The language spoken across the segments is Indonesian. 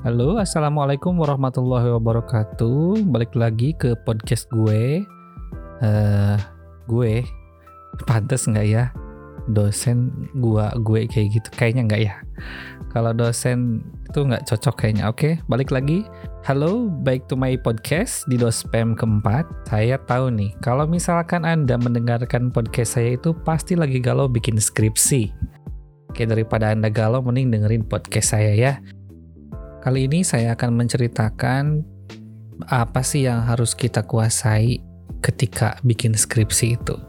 Halo, assalamualaikum warahmatullahi wabarakatuh. Balik lagi ke podcast gue. Eh, gue pantas nggak ya dosen gua gue kayak gitu? Kayaknya nggak ya. Kalau dosen itu nggak cocok kayaknya. Oke, balik lagi. Halo, baik to my podcast di Dospem keempat. Saya tahu nih, kalau misalkan Anda mendengarkan podcast saya itu pasti lagi galau bikin skripsi. Oke, daripada Anda galau, mending dengerin podcast saya ya. Kali ini saya akan menceritakan apa sih yang harus kita kuasai ketika bikin skripsi itu.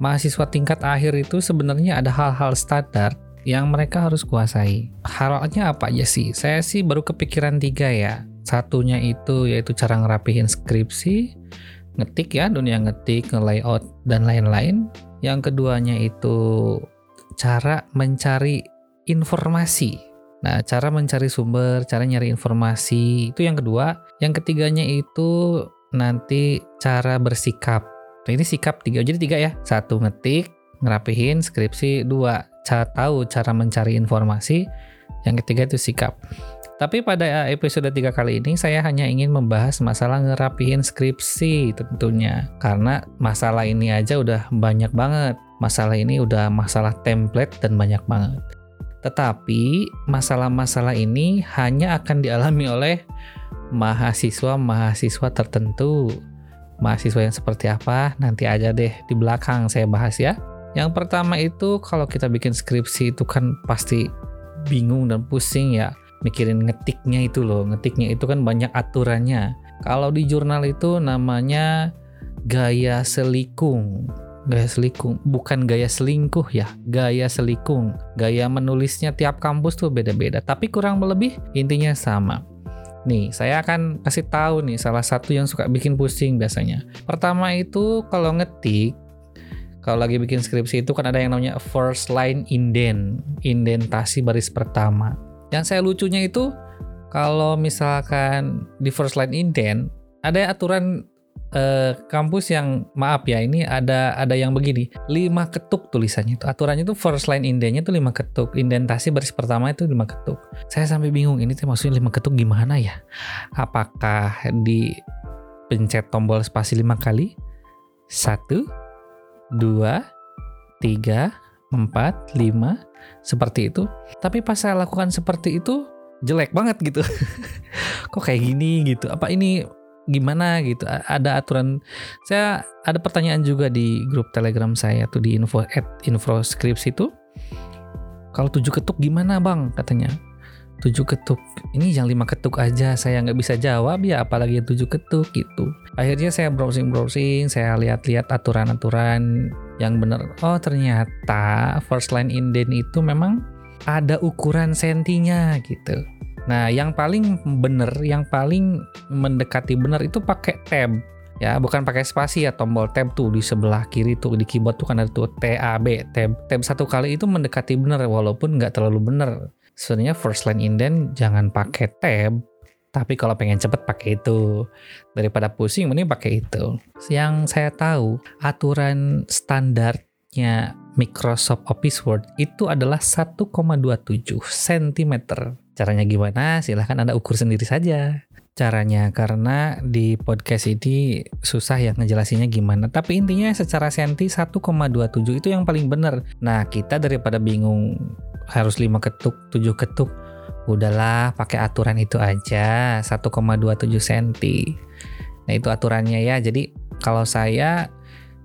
Mahasiswa tingkat akhir itu sebenarnya ada hal-hal standar yang mereka harus kuasai. Halnya apa aja sih? Saya sih baru kepikiran tiga ya. Satunya itu yaitu cara ngerapihin skripsi, ngetik ya, dunia ngetik, nge-layout, dan lain-lain. Yang keduanya itu cara mencari informasi Nah, cara mencari sumber, cara nyari informasi itu yang kedua. Yang ketiganya itu nanti cara bersikap. Nah, ini sikap tiga, jadi tiga ya. Satu ngetik, ngerapihin skripsi. Dua, cara tahu cara mencari informasi. Yang ketiga itu sikap. Tapi pada episode tiga kali ini saya hanya ingin membahas masalah ngerapihin skripsi tentunya. Karena masalah ini aja udah banyak banget. Masalah ini udah masalah template dan banyak banget. Tetapi masalah-masalah ini hanya akan dialami oleh mahasiswa-mahasiswa tertentu. Mahasiswa yang seperti apa nanti aja deh di belakang saya bahas ya. Yang pertama itu kalau kita bikin skripsi itu kan pasti bingung dan pusing ya mikirin ngetiknya itu loh. Ngetiknya itu kan banyak aturannya. Kalau di jurnal itu namanya gaya selikung gaya selikung. Bukan gaya selingkuh ya. Gaya selikung. Gaya menulisnya tiap kampus tuh beda-beda. Tapi kurang lebih intinya sama. Nih, saya akan kasih tahu nih salah satu yang suka bikin pusing biasanya. Pertama itu kalau ngetik, kalau lagi bikin skripsi itu kan ada yang namanya first line indent, indentasi baris pertama. Yang saya lucunya itu kalau misalkan di first line indent ada aturan eh, kampus yang maaf ya ini ada ada yang begini. Lima ketuk tulisannya itu. Aturannya itu first line indentnya itu lima ketuk. Indentasi baris pertama itu lima ketuk. Saya sampai bingung ini tuh maksudnya lima ketuk gimana ya? Apakah di pencet tombol spasi lima kali? Satu dua tiga empat lima. Seperti itu. Tapi pas saya lakukan seperti itu jelek banget gitu. Kok kayak gini gitu? Apa ini gimana gitu. Ada aturan. Saya ada pertanyaan juga di grup telegram saya tuh di info at info scripts itu kalau tujuh ketuk gimana bang? Katanya. Tujuh ketuk. Ini yang lima ketuk aja saya nggak bisa jawab ya apalagi yang tujuh ketuk gitu. Akhirnya saya browsing browsing saya lihat-lihat aturan-aturan yang benar. Oh ternyata first line indent itu memang ada ukuran sentinya gitu Nah, yang paling benar, yang paling mendekati benar itu pakai tab. Ya, bukan pakai spasi ya tombol tab tuh di sebelah kiri tuh di keyboard tuh kan ada tuh tab, tab. Tab satu kali itu mendekati benar walaupun nggak terlalu benar. Sebenarnya first line indent jangan pakai tab, tapi kalau pengen cepet pakai itu daripada pusing mending pakai itu. Yang saya tahu aturan standarnya Microsoft Office Word itu adalah 1,27 cm Caranya gimana? Silahkan Anda ukur sendiri saja. Caranya karena di podcast ini susah ya ngejelasinnya gimana. Tapi intinya secara senti 1,27 itu yang paling benar. Nah kita daripada bingung harus 5 ketuk, 7 ketuk. Udahlah pakai aturan itu aja 1,27 cm. Nah itu aturannya ya. Jadi kalau saya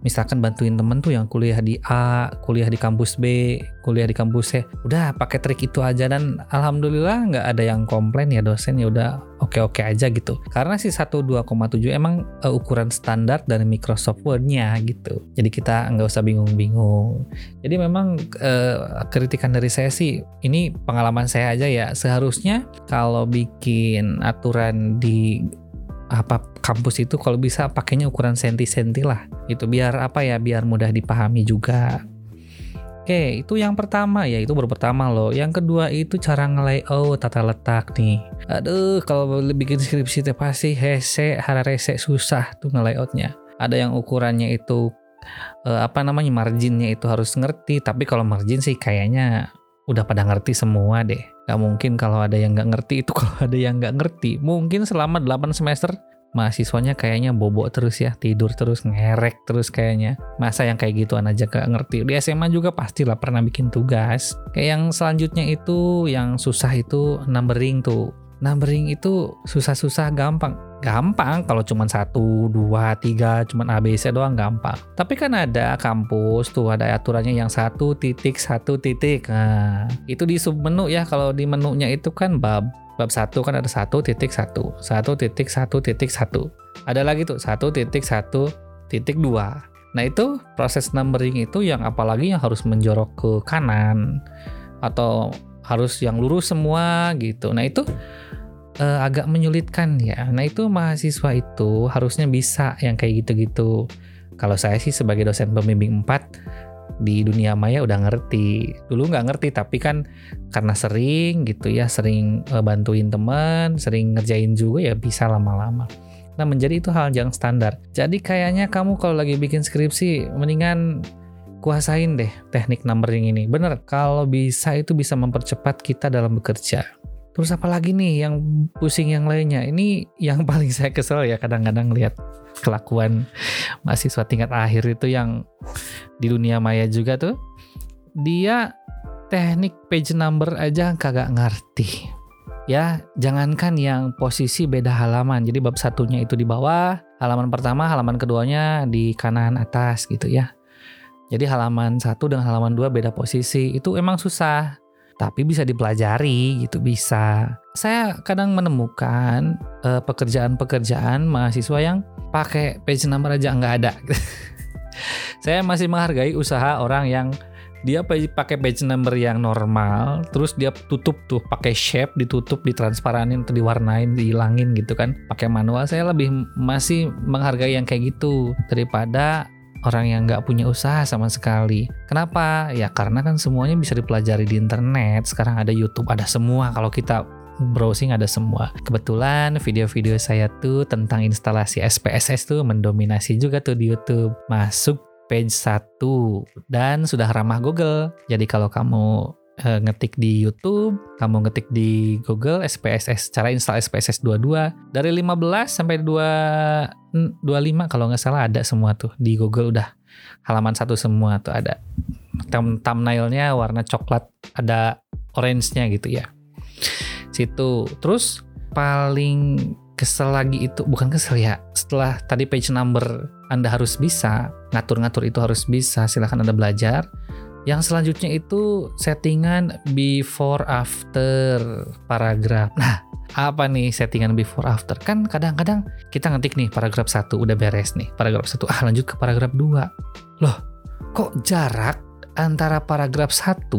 misalkan bantuin temen tuh yang kuliah di A, kuliah di kampus B, kuliah di kampus C, udah pakai trik itu aja dan alhamdulillah nggak ada yang komplain ya dosen ya udah oke-oke aja gitu. Karena si 12,7 emang uh, ukuran standar dari Microsoft Word-nya gitu. Jadi kita nggak usah bingung-bingung. Jadi memang uh, kritikan dari saya sih ini pengalaman saya aja ya seharusnya kalau bikin aturan di apa kampus itu kalau bisa pakainya ukuran senti-senti lah itu biar apa ya biar mudah dipahami juga Oke, itu yang pertama ya, itu baru pertama loh. Yang kedua itu cara nge-layout tata letak nih. Aduh, kalau bikin skripsi itu pasti hese, hararese susah tuh nge-layoutnya. Ada yang ukurannya itu uh, apa namanya marginnya itu harus ngerti, tapi kalau margin sih kayaknya udah pada ngerti semua deh. Gak mungkin kalau ada yang nggak ngerti itu kalau ada yang nggak ngerti. Mungkin selama 8 semester mahasiswanya kayaknya bobok terus ya, tidur terus, ngerek terus kayaknya. Masa yang kayak gituan aja gak ngerti. Di SMA juga pastilah pernah bikin tugas. Kayak yang selanjutnya itu, yang susah itu numbering tuh. Numbering itu susah-susah gampang. Gampang kalau cuma satu, dua, tiga, cuma ABC doang gampang. Tapi kan ada kampus tuh ada aturannya yang satu titik satu titik. Nah, itu di sub menu ya. Kalau di menunya itu kan bab bab satu kan ada satu titik satu satu titik satu titik satu ada lagi tuh satu titik satu titik dua nah itu proses numbering itu yang apalagi yang harus menjorok ke kanan atau harus yang lurus semua gitu. Nah itu eh, agak menyulitkan ya. Nah itu mahasiswa itu harusnya bisa yang kayak gitu-gitu. Kalau saya sih sebagai dosen pembimbing 4 di dunia maya udah ngerti. Dulu nggak ngerti tapi kan karena sering gitu ya sering uh, bantuin teman sering ngerjain juga ya bisa lama-lama. Nah menjadi itu hal yang standar. Jadi kayaknya kamu kalau lagi bikin skripsi mendingan kuasain deh teknik numbering ini bener kalau bisa itu bisa mempercepat kita dalam bekerja Terus apa lagi nih yang pusing yang lainnya? Ini yang paling saya kesel ya kadang-kadang lihat kelakuan mahasiswa tingkat akhir itu yang di dunia maya juga tuh. Dia teknik page number aja kagak ngerti. Ya, jangankan yang posisi beda halaman. Jadi bab satunya itu di bawah, halaman pertama, halaman keduanya di kanan atas gitu ya. Jadi halaman satu dengan halaman dua beda posisi. Itu emang susah tapi bisa dipelajari gitu bisa. Saya kadang menemukan pekerjaan pekerjaan-pekerjaan mahasiswa yang pakai page number aja nggak ada. saya masih menghargai usaha orang yang dia pakai page number yang normal, terus dia tutup tuh pakai shape, ditutup, ditransparanin, atau diwarnain, dihilangin gitu kan, pakai manual. Saya lebih masih menghargai yang kayak gitu daripada orang yang nggak punya usaha sama sekali. Kenapa? Ya karena kan semuanya bisa dipelajari di internet. Sekarang ada YouTube, ada semua. Kalau kita browsing ada semua. Kebetulan video-video saya tuh tentang instalasi SPSS tuh mendominasi juga tuh di YouTube. Masuk page 1 dan sudah ramah Google. Jadi kalau kamu uh, ngetik di YouTube, kamu ngetik di Google SPSS, cara install SPSS 22 dari 15 sampai 2 25 kalau nggak salah ada semua tuh di Google udah halaman satu semua tuh ada. Thumbnailnya warna coklat, ada orange-nya gitu ya. Situ. Terus paling kesel lagi itu bukan kesel ya setelah tadi page number anda harus bisa ngatur-ngatur itu harus bisa silahkan anda belajar yang selanjutnya itu settingan before after paragraf. Nah, apa nih settingan before after? Kan kadang-kadang kita ngetik nih paragraf 1 udah beres nih. Paragraf 1 ah lanjut ke paragraf 2. Loh, kok jarak antara paragraf 1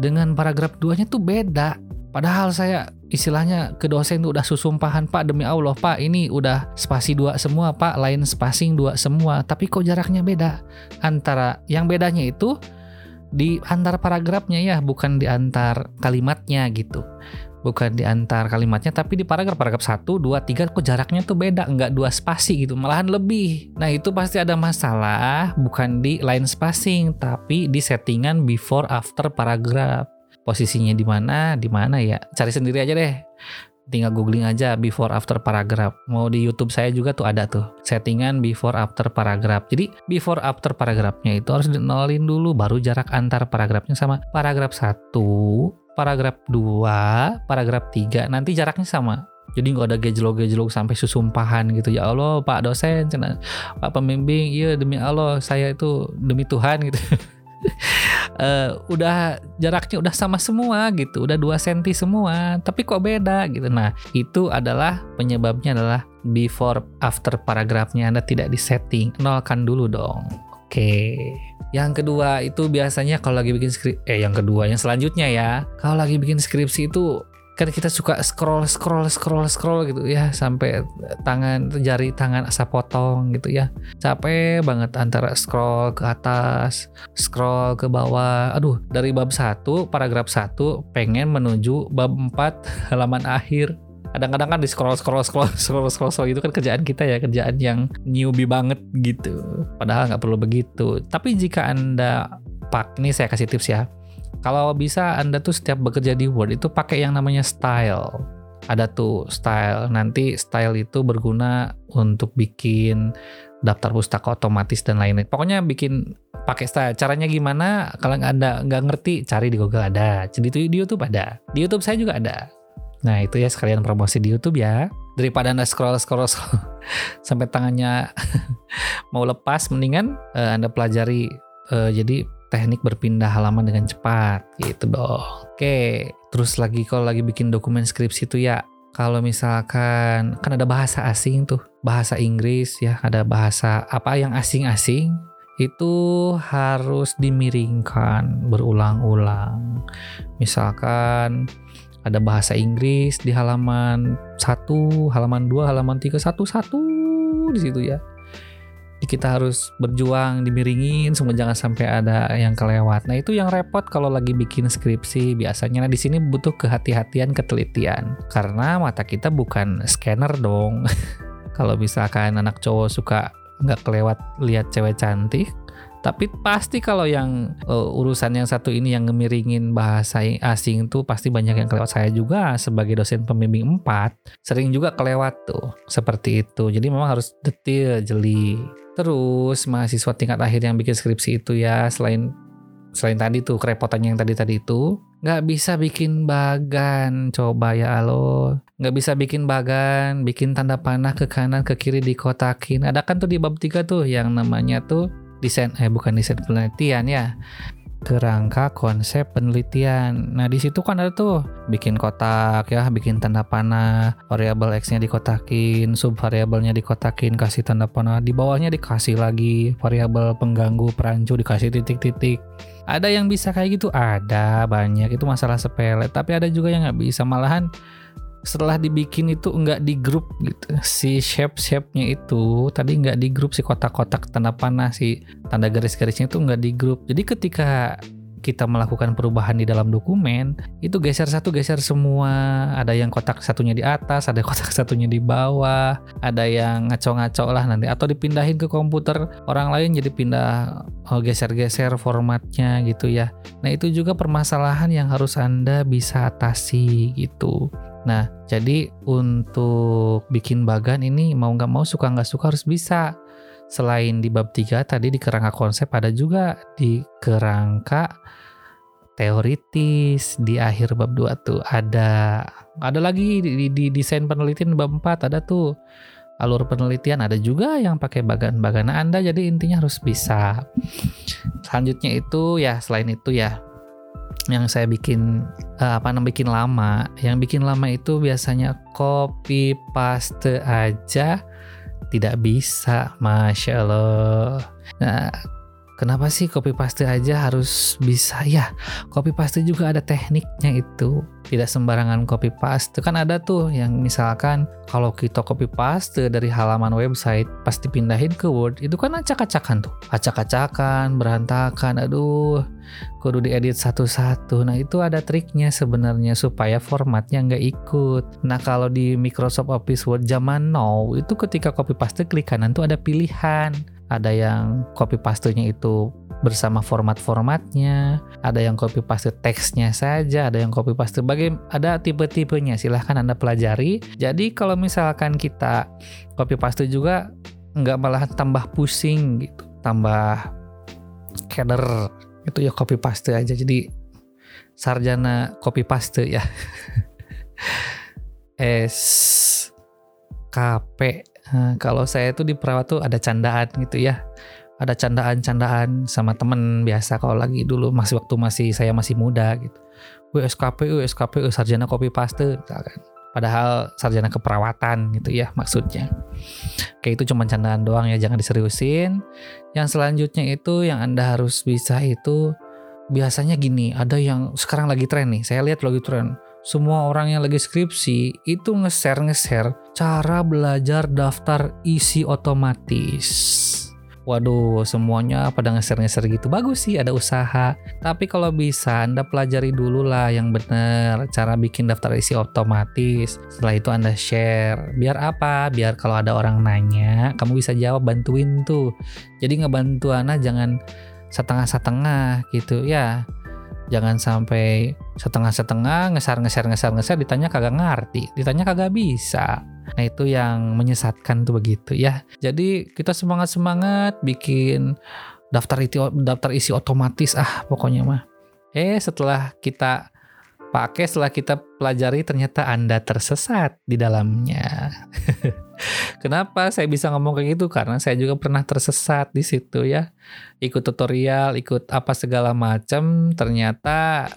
dengan paragraf 2-nya tuh beda? Padahal saya istilahnya ke dosen tuh udah susumpahan Pak demi Allah Pak ini udah spasi dua semua Pak lain spacing dua semua tapi kok jaraknya beda antara yang bedanya itu di antar paragrafnya ya, bukan di antar kalimatnya gitu. Bukan di antar kalimatnya, tapi di paragraf paragraf 1, 2, 3 kok jaraknya tuh beda, nggak dua spasi gitu, malahan lebih. Nah itu pasti ada masalah, bukan di line spacing, tapi di settingan before after paragraf. Posisinya di mana, di mana ya, cari sendiri aja deh tinggal googling aja before after paragraph. Mau di YouTube saya juga tuh ada tuh settingan before after paragraph. Jadi before after paragraphnya itu harus dinolin dulu baru jarak antar paragrafnya sama paragraf 1, paragraf 2, paragraf 3 nanti jaraknya sama. Jadi nggak ada gejlok-gejlok sampai susumpahan gitu. Ya Allah, Pak dosen, Pak pembimbing, iya demi Allah saya itu demi Tuhan gitu. uh, udah jaraknya udah sama semua gitu, udah 2 cm semua, tapi kok beda gitu. Nah, itu adalah penyebabnya adalah before after paragrafnya Anda tidak disetting. Nolkan dulu dong. Oke. Yang kedua itu biasanya kalau lagi bikin skrip eh yang kedua yang selanjutnya ya. Kalau lagi bikin skripsi itu kan kita suka scroll scroll scroll scroll gitu ya. Sampai tangan jari tangan asa potong gitu ya. Capek banget antara scroll ke atas scroll ke bawah. Aduh dari bab 1 paragraf 1 pengen menuju bab 4 halaman akhir. Kadang-kadang kan di scroll scroll scroll scroll scroll scroll itu kan kerjaan kita ya kerjaan yang newbie banget gitu. Padahal nggak perlu begitu. Tapi jika anda pak nih saya kasih tips ya Kalau bisa Anda tuh setiap bekerja di Word itu pakai yang namanya style. Ada tuh style. Nanti style itu berguna untuk bikin daftar pustaka otomatis dan lain-lain. Pokoknya bikin pakai style. Caranya gimana? Kalau ada nggak ngerti, cari di Google ada. Jadi itu di YouTube ada. Di YouTube saya juga ada. Nah itu ya sekalian promosi di YouTube ya. Daripada anda scroll scroll, scroll sampai tangannya mau lepas, mendingan uh, anda pelajari. Uh, jadi teknik berpindah halaman dengan cepat gitu dong. Oke, terus lagi kalau lagi bikin dokumen skripsi itu ya kalau misalkan kan ada bahasa asing tuh, bahasa Inggris ya, ada bahasa apa yang asing-asing itu harus dimiringkan berulang-ulang. Misalkan ada bahasa Inggris di halaman 1, halaman 2, halaman 3, satu-satu di situ ya. Kita harus berjuang dimiringin semua jangan sampai ada yang kelewat. Nah, itu yang repot kalau lagi bikin skripsi biasanya. Nah, di sini butuh kehati-hatian, ketelitian. Karena mata kita bukan scanner dong. kalau misalkan anak cowok suka nggak kelewat lihat cewek cantik, tapi pasti kalau yang uh, urusan yang satu ini yang ngemiringin bahasa asing tuh pasti banyak yang kelewat saya juga sebagai dosen pembimbing 4 sering juga kelewat tuh seperti itu. Jadi memang harus detail, jeli. Terus mahasiswa tingkat akhir yang bikin skripsi itu ya selain selain tadi tuh kerepotannya yang tadi tadi itu nggak bisa bikin bagan coba ya alo nggak bisa bikin bagan bikin tanda panah ke kanan ke kiri dikotakin. Ada kan tuh di bab tiga tuh yang namanya tuh desain eh bukan desain penelitian ya. Kerangka konsep penelitian. Nah, di situ kan ada tuh bikin kotak ya, bikin tanda panah, variabel x-nya dikotakin, sub variabelnya dikotakin, kasih tanda panah, di bawahnya dikasih lagi variabel pengganggu perancu dikasih titik-titik. Ada yang bisa kayak gitu, ada banyak. Itu masalah sepele, tapi ada juga yang nggak bisa. Malahan setelah dibikin itu enggak di grup gitu. Si shape shape nya itu tadi enggak di grup si kotak-kotak tanda panah si tanda garis-garisnya itu enggak di grup. Jadi ketika kita melakukan perubahan di dalam dokumen itu geser satu geser semua. Ada yang kotak satunya di atas ada kotak satunya di bawah ada yang ngaco-ngaco lah nanti. Atau dipindahin ke komputer orang lain jadi pindah oh, geser-geser formatnya gitu ya. Nah itu juga permasalahan yang harus anda bisa atasi gitu Nah, jadi untuk bikin bagan ini mau nggak mau suka nggak suka harus bisa. Selain di bab 3 tadi di kerangka konsep ada juga di kerangka teoritis di akhir bab 2 tuh ada ada lagi di, di, desain penelitian bab 4 ada tuh alur penelitian ada juga yang pakai bagan-bagan Anda jadi intinya harus bisa. Selanjutnya itu ya selain itu ya yang saya bikin uh, apa namanya bikin lama. Yang bikin lama itu biasanya copy paste aja. Tidak bisa masya Allah. Nah Kenapa sih copy paste aja harus bisa ya? Copy paste juga ada tekniknya itu. Tidak sembarangan copy paste. Kan ada tuh yang misalkan kalau kita copy paste dari halaman website pas dipindahin ke Word itu kan acak-acakan tuh. Acak-acakan, berantakan. Aduh, kudu diedit satu-satu. Nah, itu ada triknya sebenarnya supaya formatnya nggak ikut. Nah, kalau di Microsoft Office Word zaman now itu ketika copy paste klik kanan tuh ada pilihan ada yang copy paste-nya itu bersama format-formatnya, ada yang copy paste teksnya saja, ada yang copy paste bagai ada tipe-tipenya. Silahkan Anda pelajari. Jadi kalau misalkan kita copy paste juga nggak malah tambah pusing gitu, tambah keder itu ya copy paste aja. Jadi sarjana copy paste ya. S KP Nah, kalau saya tuh di perawat tuh ada candaan gitu ya. Ada candaan-candaan sama temen biasa kalau lagi dulu masih waktu masih saya masih muda gitu. WSKP, WSKP, sarjana kopi paste misalkan. Padahal sarjana keperawatan gitu ya maksudnya. Kayak itu cuma candaan doang ya, jangan diseriusin. Yang selanjutnya itu yang Anda harus bisa itu biasanya gini, ada yang sekarang lagi tren nih. Saya lihat lagi tren semua orang yang lagi skripsi itu nge-share nge-share cara belajar daftar isi otomatis. Waduh, semuanya pada nge-share nge-share gitu. Bagus sih ada usaha. Tapi kalau bisa Anda pelajari dulu lah yang benar cara bikin daftar isi otomatis. Setelah itu Anda share. Biar apa? Biar kalau ada orang nanya, kamu bisa jawab bantuin tuh. Jadi ngebantu Anda jangan setengah-setengah gitu ya Jangan sampai setengah-setengah ngeser-ngeser ngeser-ngeser ditanya kagak ngerti, ditanya kagak bisa. Nah, itu yang menyesatkan tuh begitu ya. Jadi kita semangat-semangat bikin daftar isi daftar isi otomatis ah pokoknya mah. Eh, setelah kita pakai setelah kita pelajari ternyata Anda tersesat di dalamnya. Kenapa saya bisa ngomong kayak gitu? Karena saya juga pernah tersesat di situ ya. Ikut tutorial, ikut apa segala macam, ternyata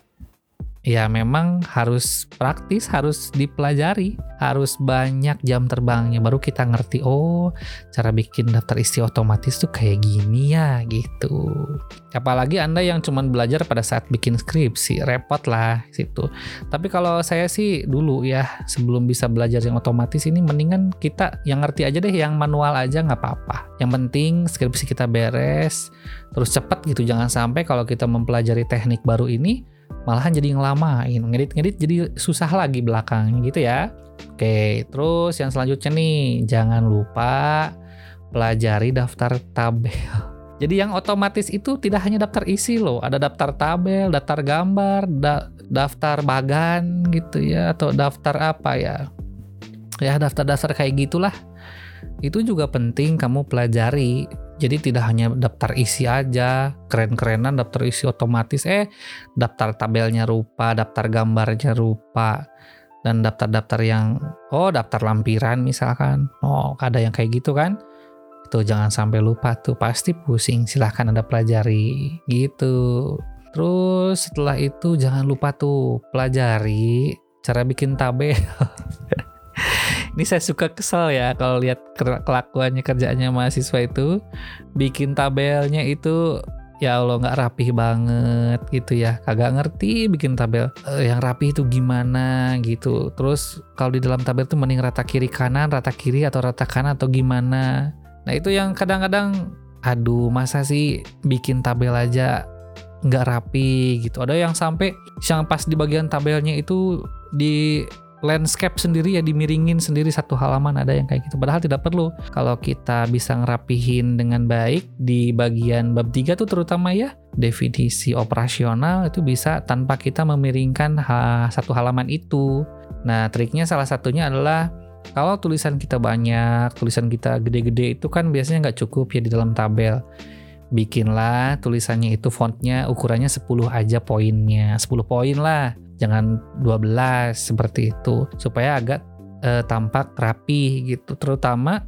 ya memang harus praktis, harus dipelajari, harus banyak jam terbangnya baru kita ngerti oh cara bikin daftar isi otomatis tuh kayak gini ya gitu. Apalagi Anda yang cuman belajar pada saat bikin skripsi, repot lah situ. Tapi kalau saya sih dulu ya sebelum bisa belajar yang otomatis ini mendingan kita yang ngerti aja deh yang manual aja nggak apa-apa. Yang penting skripsi kita beres, terus cepat gitu. Jangan sampai kalau kita mempelajari teknik baru ini malahan jadi ngelamain ngedit-ngedit jadi susah lagi belakangnya gitu ya oke terus yang selanjutnya nih jangan lupa pelajari daftar tabel jadi yang otomatis itu tidak hanya daftar isi loh, ada daftar tabel, daftar gambar, da daftar bagan gitu ya, atau daftar apa ya. Ya daftar-daftar kayak gitulah. Itu juga penting kamu pelajari jadi tidak hanya daftar isi aja, keren-kerenan daftar isi otomatis, eh daftar tabelnya rupa, daftar gambarnya rupa, dan daftar-daftar yang, oh daftar lampiran misalkan, oh ada yang kayak gitu kan, itu jangan sampai lupa tuh, pasti pusing, silahkan Anda pelajari, gitu. Terus setelah itu jangan lupa tuh pelajari cara bikin tabel. ini saya suka kesal ya kalau lihat kelakuannya kerjaannya mahasiswa itu. Bikin tabelnya itu ya Allah nggak rapih banget gitu ya. Kagak ngerti bikin tabel uh, yang rapih itu gimana gitu. Terus kalau di dalam tabel itu mending rata kiri kanan rata kiri atau rata kanan atau gimana. Nah itu yang kadang-kadang aduh masa sih bikin tabel aja nggak rapi gitu. Ada yang sampai yang pas di bagian tabelnya itu di landscape sendiri ya dimiringin sendiri satu halaman ada yang kayak gitu. Padahal tidak perlu. Kalau kita bisa ngerapihin dengan baik di bagian bab 3 tuh terutama ya definisi operasional itu bisa tanpa kita memiringkan ha, satu halaman itu. Nah triknya salah satunya adalah kalau tulisan kita banyak tulisan kita gede-gede itu kan biasanya nggak cukup ya di dalam tabel. Bikinlah tulisannya itu fontnya ukurannya 10 aja poinnya 10 poin lah jangan 12 seperti itu. Supaya agak uh, tampak rapi gitu. Terutama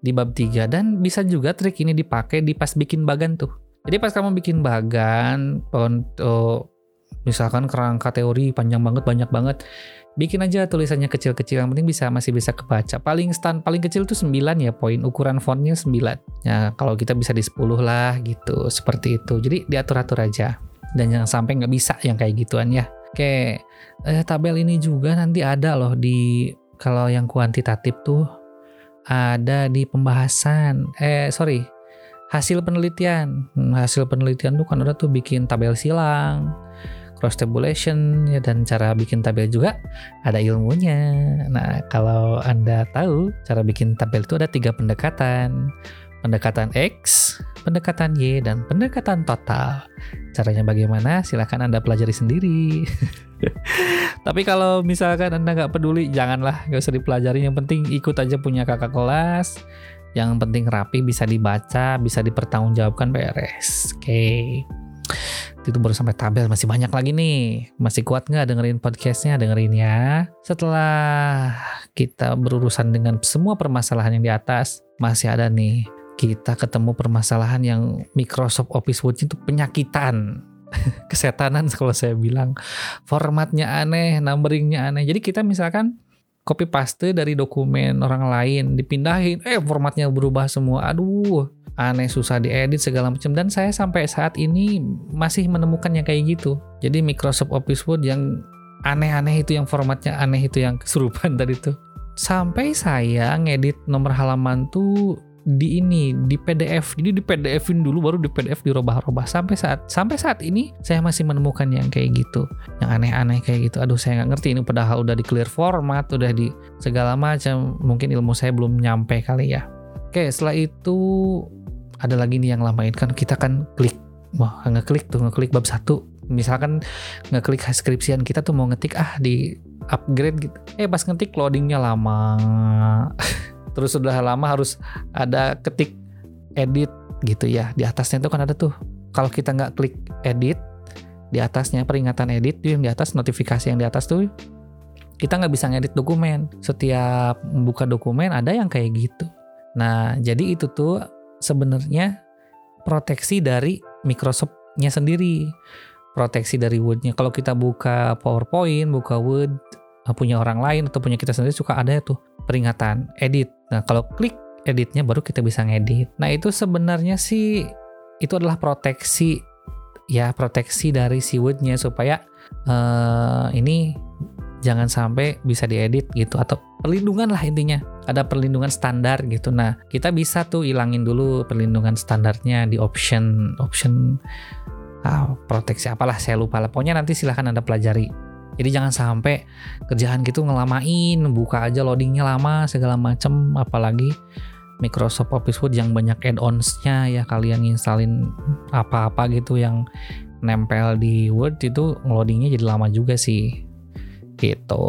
di bab 3 dan bisa juga trik ini dipakai di pas bikin bagan tuh. Jadi pas kamu bikin bagan untuk misalkan kerangka teori panjang banget banyak banget bikin aja tulisannya kecil-kecil. Yang penting bisa masih bisa kebaca. Paling stand paling kecil tuh 9 ya poin. Ukuran fontnya 9 ya kalau kita bisa di 10 lah gitu. Seperti itu. Jadi diatur-atur aja. Dan jangan sampai nggak bisa yang kayak gituan ya Oke, eh, tabel ini juga nanti ada loh di kalau yang kuantitatif tuh ada di pembahasan. Eh sorry, hasil penelitian. Hmm, hasil penelitian tuh kan ada tuh bikin tabel silang, cross tabulation ya dan cara bikin tabel juga ada ilmunya. Nah kalau anda tahu cara bikin tabel itu ada tiga pendekatan pendekatan X, pendekatan Y, dan pendekatan total. Caranya bagaimana? Silahkan Anda pelajari sendiri. Tapi kalau misalkan Anda nggak peduli, janganlah, nggak usah dipelajari. Yang penting ikut aja punya kakak kelas. Yang penting rapi, bisa dibaca, bisa dipertanggungjawabkan beres. Oke. Okay. Itu baru sampai tabel, masih banyak lagi nih. Masih kuat nggak dengerin podcastnya? Dengerin ya. Setelah kita berurusan dengan semua permasalahan yang di atas, masih ada nih kita ketemu permasalahan yang Microsoft Office Word itu penyakitan. Kesetanan kalau saya bilang. Formatnya aneh numberingnya aneh. Jadi kita misalkan copy paste dari dokumen orang lain dipindahin eh formatnya berubah semua. Aduh aneh susah diedit segala macam. Dan saya sampai saat ini masih menemukan yang kayak gitu. Jadi Microsoft Office Word yang aneh-aneh itu yang formatnya aneh itu yang kesurupan tadi tuh. Sampai saya ngedit nomor halaman tuh di ini di PDF jadi di PDF-in dulu baru di PDF dirubah-rubah sampai saat sampai saat ini saya masih menemukan yang kayak gitu. Yang aneh-aneh kayak gitu. Aduh saya nggak ngerti ini padahal udah di clear format udah di segala macam. Mungkin ilmu saya belum nyampe kali ya. Oke setelah itu ada lagi nih yang lamain kan kita kan klik. Wah ngeklik tuh ngeklik bab satu. Misalkan ngeklik skripsian kita tuh mau ngetik ah di upgrade gitu. Eh pas ngetik loadingnya lama terus sudah lama harus ada ketik edit gitu ya. Di atasnya itu kan ada tuh. Kalau kita nggak klik edit di atasnya peringatan edit yang di atas notifikasi yang di atas tuh kita nggak bisa ngedit dokumen. Setiap buka dokumen ada yang kayak gitu. Nah jadi itu tuh sebenarnya proteksi dari Microsoftnya sendiri. Proteksi dari Wordnya. Kalau kita buka PowerPoint buka Word punya orang lain atau punya kita sendiri suka ada tuh peringatan edit. Nah kalau klik editnya baru kita bisa ngedit. Nah itu sebenarnya sih itu adalah proteksi ya proteksi dari si Wordnya supaya uh, ini jangan sampai bisa diedit gitu atau perlindungan lah intinya. Ada perlindungan standar gitu. Nah kita bisa tuh ilangin dulu perlindungan standarnya di option option ah, proteksi apalah saya lupa lah. Pokoknya nanti silahkan anda pelajari jadi jangan sampai kerjaan gitu ngelamain buka aja loadingnya lama segala macem. Apalagi Microsoft Office Word yang banyak add-onsnya ya kalian nginstalin apa-apa gitu yang nempel di Word itu loadingnya jadi lama juga sih. Gitu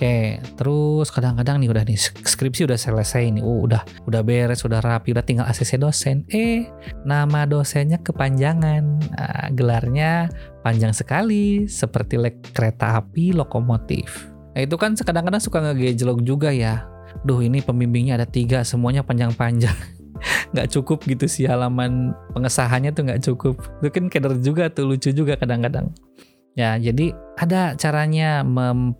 Oke, terus kadang-kadang nih udah nih skripsi udah selesai nih, uh, udah udah beres, udah rapi, udah tinggal ACC dosen. Eh, nama dosennya kepanjangan, nah, gelarnya panjang sekali, seperti lek kereta api lokomotif. Nah itu kan kadang-kadang suka ngegejlok juga ya. Duh ini pembimbingnya ada tiga, semuanya panjang-panjang. nggak cukup gitu sih halaman pengesahannya tuh nggak cukup. Itu kan keder juga tuh lucu juga kadang-kadang. Ya, jadi ada caranya mem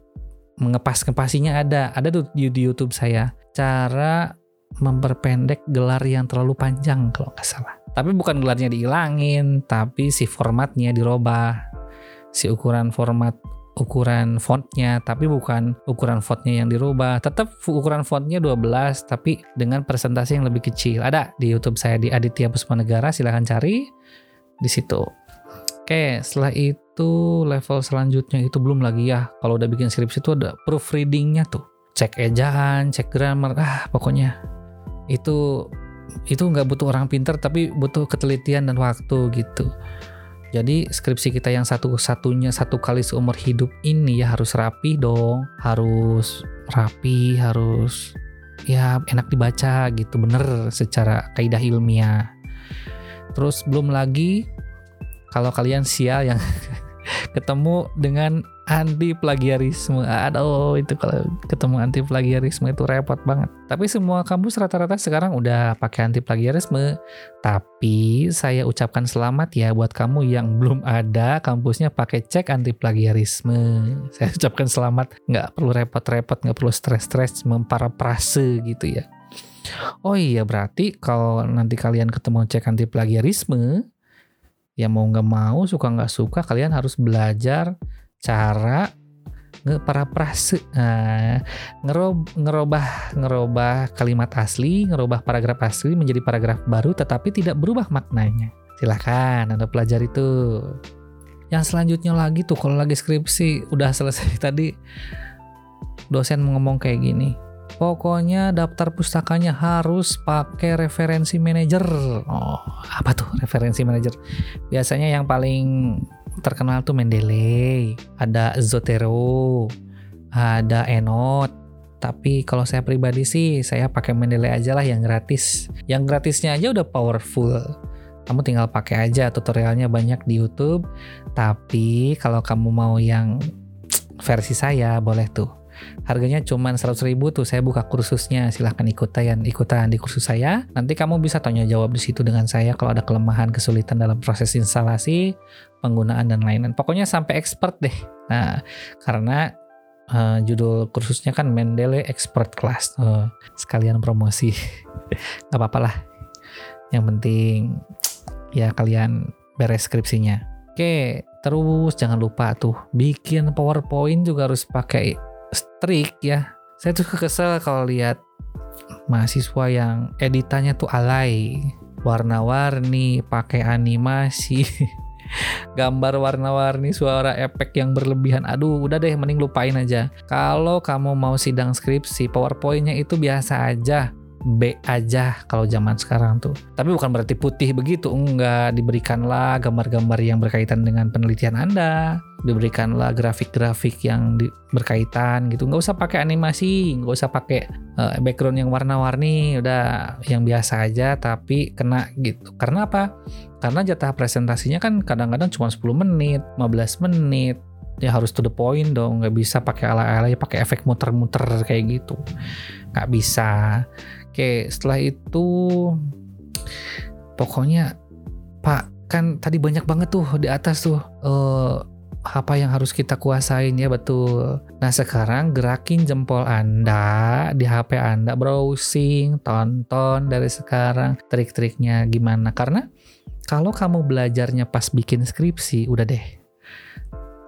mengepas-ngepasinya ada. Ada tuh di, di YouTube saya. Cara memperpendek gelar yang terlalu panjang kalau nggak salah. Tapi bukan gelarnya dihilangin, tapi si formatnya dirubah. Si ukuran format ukuran fontnya tapi bukan ukuran fontnya yang dirubah tetap ukuran fontnya 12 tapi dengan presentasi yang lebih kecil ada di YouTube saya di Aditya Puspanegara silahkan cari di situ oke setelah itu level selanjutnya itu belum lagi ya. Kalau udah bikin skripsi itu ada proofreadingnya tuh. Cek ejaan cek grammar ah pokoknya. Itu itu nggak butuh orang pinter tapi butuh ketelitian dan waktu gitu. Jadi skripsi kita yang satu-satunya satu kali seumur hidup ini ya harus rapi dong. Harus rapi harus ya enak dibaca gitu bener secara kaidah ilmiah. Terus belum lagi kalau kalian sial yang ketemu dengan anti plagiarisme. Aduh, itu kalau ketemu anti plagiarisme itu repot banget. Tapi semua kampus rata-rata sekarang udah pakai anti plagiarisme. Tapi saya ucapkan selamat ya buat kamu yang belum ada kampusnya pakai cek anti plagiarisme. Saya ucapkan selamat, nggak perlu repot-repot, nggak perlu stres-stres memparaphrase gitu ya. Oh iya berarti kalau nanti kalian ketemu cek anti plagiarisme, ya mau nggak mau suka nggak suka kalian harus belajar cara ngeparaphrase nah, ngerob, ngerubah ngerubah kalimat asli ngerubah paragraf asli menjadi paragraf baru tetapi tidak berubah maknanya. Silahkan anda pelajari itu yang selanjutnya lagi tuh kalau lagi skripsi udah selesai tadi dosen ngomong kayak gini Pokoknya daftar pustakanya harus pakai referensi manajer. Oh, apa tuh referensi manajer? Biasanya yang paling terkenal tuh Mendeley, ada Zotero, ada Enot. Tapi kalau saya pribadi sih saya pakai Mendeley aja lah yang gratis. Yang gratisnya aja udah powerful. Kamu tinggal pakai aja tutorialnya banyak di YouTube. Tapi kalau kamu mau yang versi saya boleh tuh harganya cuma 100 ribu tuh saya buka kursusnya. Silahkan ikutan ikutan di kursus saya. Nanti kamu bisa tanya jawab di situ dengan saya kalau ada kelemahan kesulitan dalam proses instalasi penggunaan dan lain-lain. Pokoknya sampai expert deh. Nah karena uh, judul kursusnya kan Mendeley Expert Class. Uh, sekalian promosi. Nggak apa-apa lah. Yang penting ya kalian beres skripsinya. Oke terus jangan lupa tuh bikin PowerPoint juga harus pakai strict ya. Saya tuh kesel kalau lihat mahasiswa yang editannya tuh alay. Warna-warni pakai animasi. Gambar warna-warni suara efek yang berlebihan. Aduh udah deh mending lupain aja. Kalau kamu mau sidang skripsi powerpointnya itu biasa aja B aja kalau zaman sekarang tuh. Tapi bukan berarti putih begitu, enggak. Diberikanlah gambar-gambar yang berkaitan dengan penelitian Anda, diberikanlah grafik-grafik yang di, berkaitan gitu. Nggak usah pakai animasi, nggak usah pakai uh, background yang warna-warni, udah yang biasa aja tapi kena gitu. Karena apa? Karena jatah presentasinya kan kadang-kadang cuma 10 menit, 15 menit, ya harus to the point dong nggak bisa pakai ala-ala pakai efek muter-muter kayak gitu nggak bisa oke setelah itu pokoknya pak kan tadi banyak banget tuh di atas tuh uh, apa yang harus kita kuasain ya betul. Nah sekarang gerakin jempol Anda di HP Anda browsing, tonton dari sekarang trik-triknya gimana. Karena kalau kamu belajarnya pas bikin skripsi, udah deh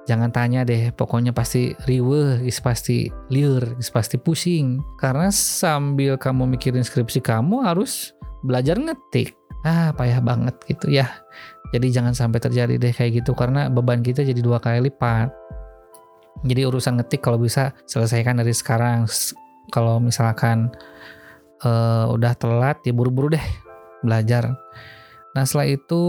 Jangan tanya deh, pokoknya pasti riwe, is pasti liur, pasti pusing. Karena sambil kamu mikirin skripsi kamu harus belajar ngetik. Ah, payah banget gitu ya. Jadi jangan sampai terjadi deh kayak gitu karena beban kita jadi dua kali lipat. Jadi urusan ngetik kalau bisa selesaikan dari sekarang. Kalau misalkan uh, udah telat ya buru-buru deh belajar. Nah setelah itu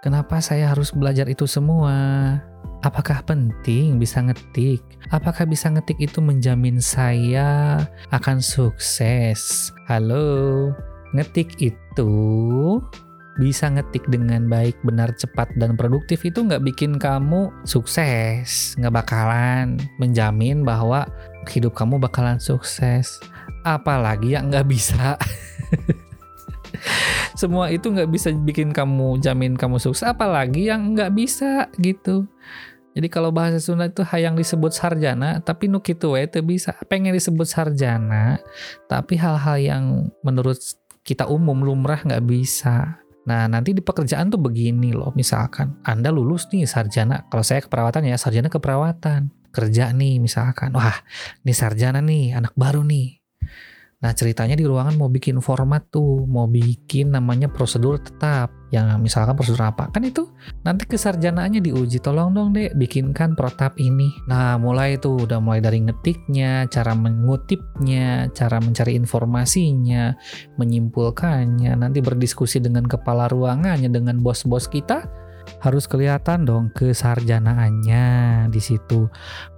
kenapa saya harus belajar itu semua? Apakah penting bisa ngetik? Apakah bisa ngetik itu menjamin saya akan sukses? Halo, ngetik itu bisa ngetik dengan baik, benar, cepat, dan produktif itu nggak bikin kamu sukses. Nggak bakalan menjamin bahwa hidup kamu bakalan sukses. Apalagi yang nggak bisa. Semua itu nggak bisa bikin kamu jamin kamu sukses. Apalagi yang nggak bisa gitu. Jadi kalau bahasa Sunda itu hayang disebut sarjana, tapi nu kitu we bisa. Pengen disebut sarjana, tapi hal-hal yang menurut kita umum lumrah nggak bisa. Nah nanti di pekerjaan tuh begini loh, misalkan Anda lulus nih sarjana, kalau saya keperawatan ya sarjana keperawatan, kerja nih misalkan, wah ini sarjana nih, anak baru nih, Nah ceritanya di ruangan mau bikin format tuh, mau bikin namanya prosedur tetap. Yang misalkan prosedur apa? Kan itu nanti kesarjanaannya diuji. Tolong dong deh bikinkan protap ini. Nah mulai tuh udah mulai dari ngetiknya, cara mengutipnya, cara mencari informasinya, menyimpulkannya, nanti berdiskusi dengan kepala ruangannya, dengan bos-bos kita harus kelihatan dong kesarjanaannya di situ.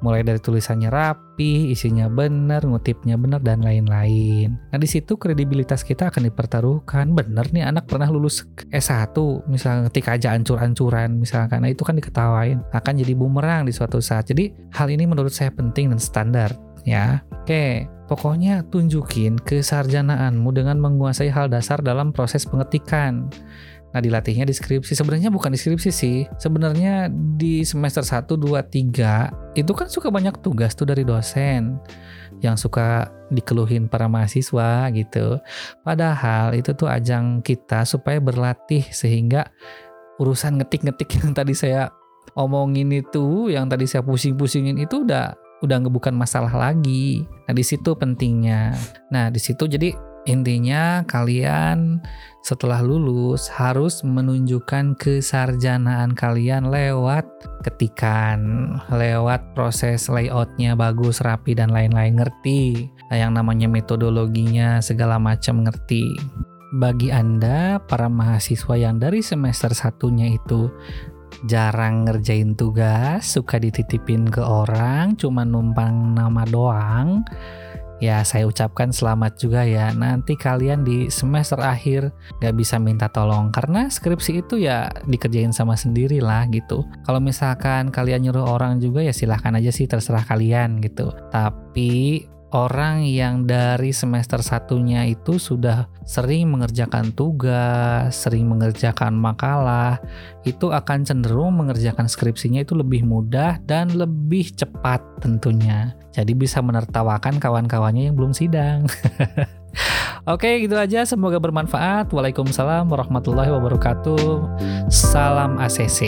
Mulai dari tulisannya rapi, isinya benar, ngutipnya benar dan lain-lain. Nah, di situ kredibilitas kita akan dipertaruhkan. Bener nih anak pernah lulus S1, misalnya ngetik aja ancur-ancuran misalkan. Nah, itu kan diketawain. Akan jadi bumerang di suatu saat. Jadi, hal ini menurut saya penting dan standar ya. Oke, pokoknya tunjukin kesarjanaanmu dengan menguasai hal dasar dalam proses pengetikan. Nah, dilatihnya di skripsi. Sebenarnya bukan di skripsi sih. Sebenarnya di semester 1, 2, 3 itu kan suka banyak tugas tuh dari dosen yang suka dikeluhin para mahasiswa gitu. Padahal itu tuh ajang kita supaya berlatih sehingga urusan ngetik-ngetik yang tadi saya omongin itu, yang tadi saya pusing-pusingin itu udah udah bukan masalah lagi. Nah, di situ pentingnya. Nah, di situ jadi Intinya kalian setelah lulus harus menunjukkan kesarjanaan kalian lewat ketikan, lewat proses layoutnya bagus, rapi dan lain-lain ngerti. Nah, yang namanya metodologinya segala macam ngerti. Bagi Anda para mahasiswa yang dari semester satunya itu jarang ngerjain tugas, suka dititipin ke orang, cuma numpang nama doang, ya saya ucapkan selamat juga ya. Nanti kalian di semester akhir gak bisa minta tolong. Karena skripsi itu ya dikerjain sama sendiri lah gitu. Kalau misalkan kalian nyuruh orang juga ya silahkan aja sih terserah kalian gitu. Tapi orang yang dari semester satunya itu sudah sering mengerjakan tugas, sering mengerjakan makalah, itu akan cenderung mengerjakan skripsinya itu lebih mudah dan lebih cepat tentunya. Jadi bisa menertawakan kawan-kawannya yang belum sidang. Oke, gitu aja. Semoga bermanfaat. Waalaikumsalam warahmatullahi wabarakatuh. Salam ACC.